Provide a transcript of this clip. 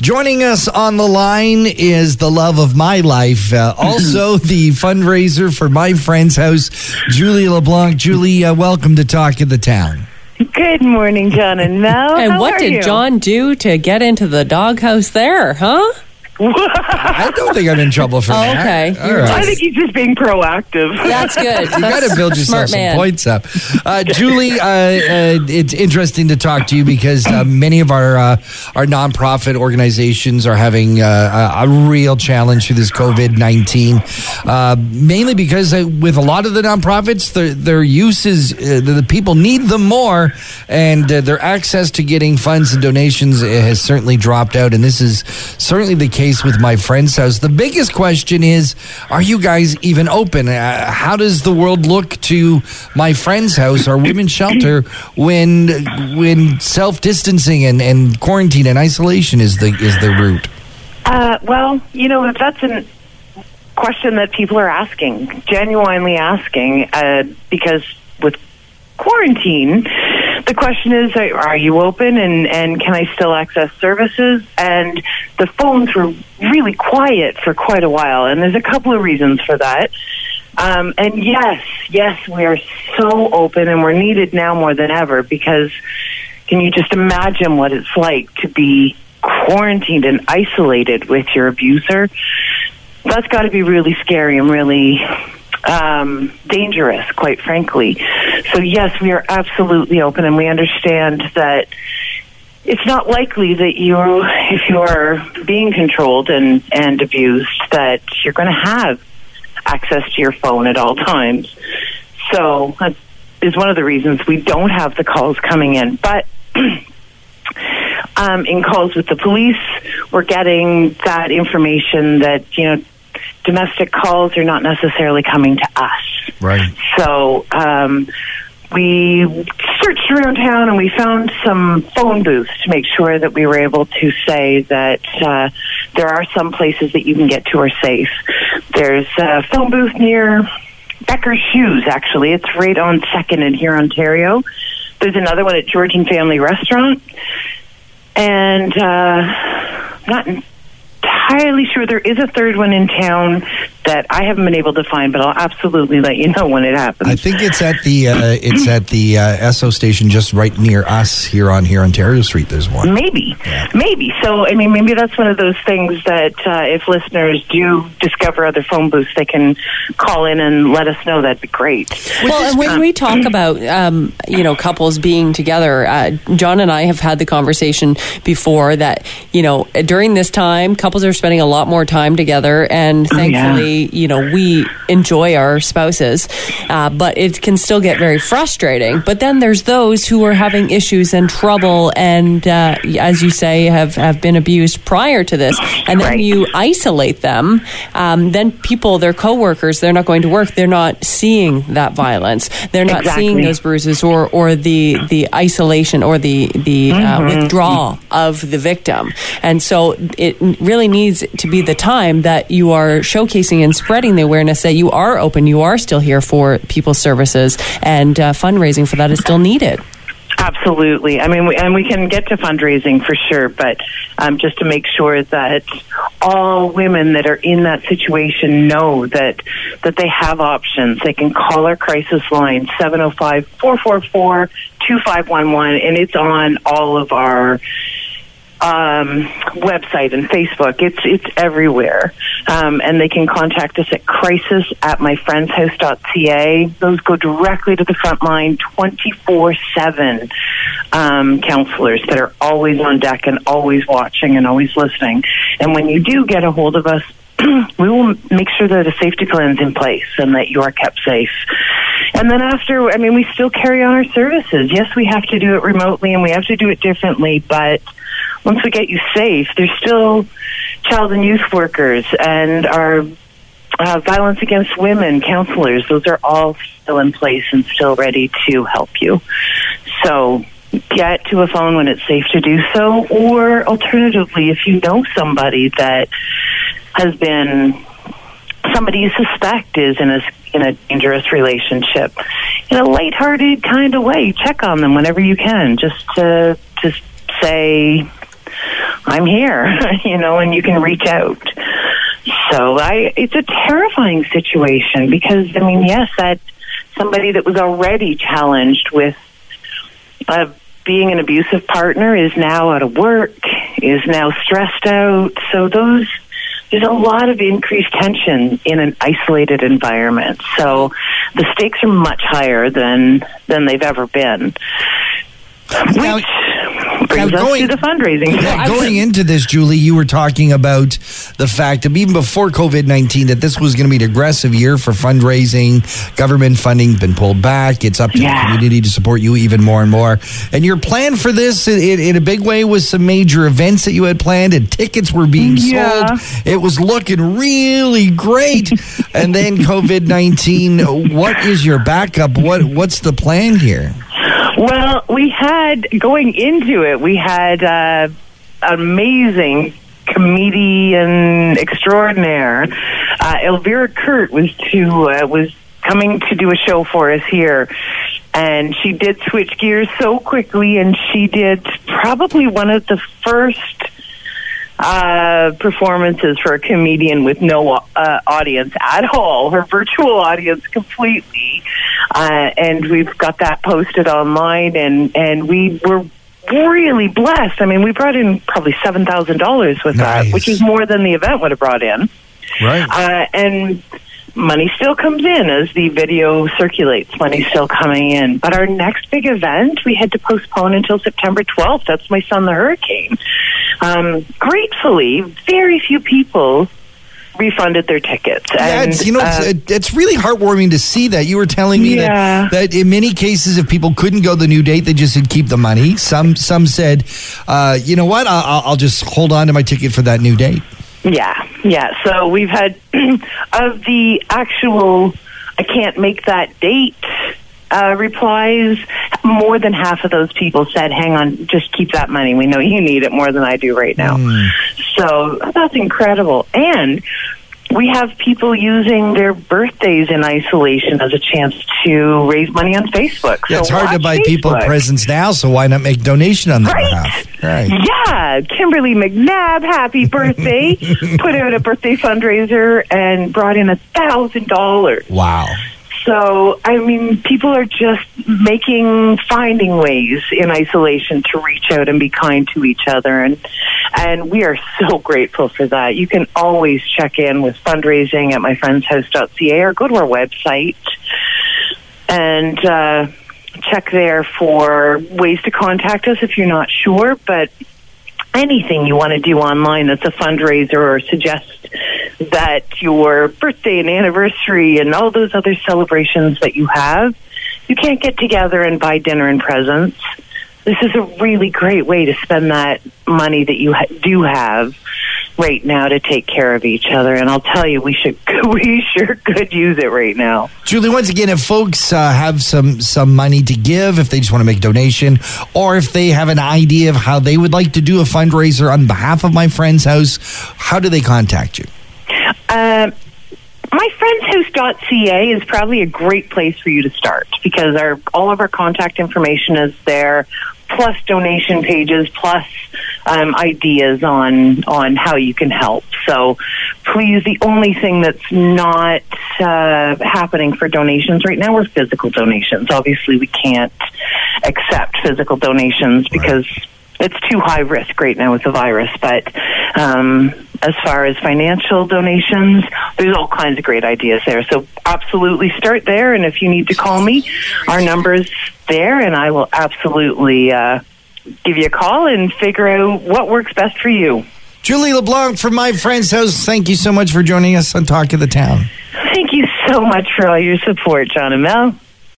Joining us on the line is the love of my life, uh, also the fundraiser for my friend's house, Julie LeBlanc. Julie, uh, welcome to Talk of the Town. Good morning, John and Mel. And How what are did you? John do to get into the doghouse there, huh? I don't think I'm in trouble for Oh, that. okay. All You're right. I think he's just being proactive. That's good. You got to build yourself some man. points up. Uh, Julie, uh, uh, it's interesting to talk to you because uh, many of our uh, our nonprofit organizations are having uh, a, a real challenge through this COVID nineteen. Uh, mainly because uh, with a lot of the nonprofits, their their uses uh, the, the people need them more, and uh, their access to getting funds and donations uh, has certainly dropped out. And this is certainly the case with my friend's house. The biggest question is: Are you guys even open? Uh, how does the world look to my friend's house or women's shelter when when self distancing and, and quarantine and isolation is the is the route? Uh, well, you know, that's a question that people are asking, genuinely asking, uh, because with quarantine, the question is, are you open and, and can I still access services? And the phones were really quiet for quite a while, and there's a couple of reasons for that. Um, and yes, yes, we are so open, and we're needed now more than ever because can you just imagine what it's like to be quarantined and isolated with your abuser? That's got to be really scary and really um, dangerous, quite frankly. So, yes, we are absolutely open, and we understand that it's not likely that you, if you are being controlled and, and abused, that you're going to have access to your phone at all times. So, that is one of the reasons we don't have the calls coming in. But um, in calls with the police, we're getting that information that, you know, domestic calls are not necessarily coming to us. Right. So um, we searched around town and we found some phone booths to make sure that we were able to say that uh, there are some places that you can get to are safe. There's a phone booth near Becker Shoes, actually. It's right on Second in Hurontario. There's another one at Georgian Family Restaurant. And uh, not entirely sure there is a third one in town that I haven't been able to find, but I'll absolutely let you know when it happens. I think it's at the uh, it's at the uh, Esso station just right near us here on Hurontario Street. There's one. Maybe, maybe. So, I mean, maybe that's one of those things that uh, if listeners do discover other phone booths, they can call in and let us know. That'd be great. Well, and when we talk about um, you know couples being together, uh, John and I have had the conversation before that you know during this time, couples are spending a lot more time together, and Oh, yeah. You know we enjoy our spouses, uh, but it can still get very frustrating. But then there's those who are having issues and trouble, and uh, as you say, have have been abused prior to this, and then Right. you isolate them. Um, then people, their coworkers, they're not going to work. They're not seeing that violence. They're not Exactly. seeing those bruises or or the the isolation or the the uh, withdrawal of the victim. And so it really needs to be the time that you are showcasing and spreading the awareness that you are open, you are still here for people's services, and uh, fundraising for that is still needed. Absolutely. I mean, we, and we can get to fundraising for sure, but um, just to make sure that all women that are in that situation know that that they have options. They can call our crisis line 705-444-2511 and it's on all of our um, website and Facebook. It's it's everywhere, um, and they can contact us at crisis at myfriendshouse.ca. Those go directly to the front line, twenty four seven counselors that are always on deck and always watching and always listening. And when you do get a hold of us. We will make sure that a safety plan is in place and that you are kept safe. And then after, I mean, we still carry on our services. Yes, we have to do it remotely and we have to do it differently, but once we get you safe, there's still child and youth workers and our uh, violence against women counselors. Those are all still in place and still ready to help you. So get to a phone when it's safe to do so, or alternatively, if you know somebody that has been somebody you suspect is in a in a dangerous relationship in a lighthearted kind of way check on them whenever you can just to just say I'm here, you know, and you can reach out. So I, it's a terrifying situation because, I mean, yes, that somebody that was already challenged with uh, being an abusive partner is now out of work, is now stressed out. So those, there's a lot of increased tension in an isolated environment. So the stakes are much higher than than they've ever been. Now- Which brings now us going- to the fundraising. Yeah, going into this, Julie, you were talking about the fact that even before COVID 19, that this was going to be an aggressive year for fundraising. Government funding been pulled back. It's up to Yeah. the community to support you even more and more. And your plan for this, in, in, in a big way, was some major events that you had planned, and tickets were being Yeah. sold. It was looking really great. and then COVID 19, what is your backup? What What's the plan here? Well, we had going into it, we had uh, amazing comedian extraordinaire. Uh, Elvira Kurt was to uh, was coming to do a show for us here, and she did switch gears so quickly, and she did probably one of the first uh, performances for a comedian with no uh, audience at all, her virtual audience completely. Uh, and we've got that posted online, and, and we were really blessed. I mean, we brought in probably $7,000 with Nice. that, which is more than the event would have brought in. Right. Uh, and money still comes in as the video circulates. Money's still coming in. But our next big event, we had to postpone until September 12th. That's my son, the hurricane. Um, gratefully, very few people refunded their tickets. And, it's, you know, uh, it's, it's really heartwarming to see that. You were telling me Yeah. that, that in many cases, if people couldn't go the new date, they just said keep the money. Some some said, uh, you know what, I'll, I'll- I'll just hold on to my ticket for that new date. Yeah, yeah. So we've had of the actual I can't make that date uh, replies. More than half of those people said, "Hang on, just keep that money. We know you need it more than I do right now." So that's incredible, and. We have people using their birthdays in isolation as a chance to raise money on Facebook. Yeah, So it's hard to buy people presents now, so why not make donation on their Right. behalf? Right. Yeah, Kimberly McNabb, happy birthday! Put out a birthday fundraiser and brought in a thousand dollars. Wow. So, I mean, people are just making, finding ways in isolation to reach out and be kind to each other, and and we are so grateful for that. You can always check in with fundraising at myfriendshouse.ca or go to our website and uh, check there for ways to contact us if you're not sure, but anything you want to do online that's a fundraiser or suggest that your birthday and anniversary and all those other celebrations that you have, you can't get together and buy dinner and presents. This is a really great way to spend that money that you ha- do have right now to take care of each other. And I'll tell you, we should we sure could use it right now. Julie, once again, if folks uh, have some some money to give, if they just want to make a donation, or if they have an idea of how they would like to do a fundraiser on behalf of my friend's house, how do they contact you? Um, myfriendshouse.ca is probably a great place for you to start because our all of our contact information is there, plus donation pages, plus um, ideas on on how you can help. So, please, the only thing that's not uh, happening for donations right now are physical donations. Obviously, we can't accept physical donations because it's too high risk right now with the virus. But um, as far as financial donations, there's all kinds of great ideas there. So absolutely start there. And if you need to call me, our number's there, and I will absolutely uh, give you a call and figure out what works best for you. Julie LeBlanc from my friend's house. Thank you so much for joining us on Talk of the Town. Thank you so much for all your support, John and Mel.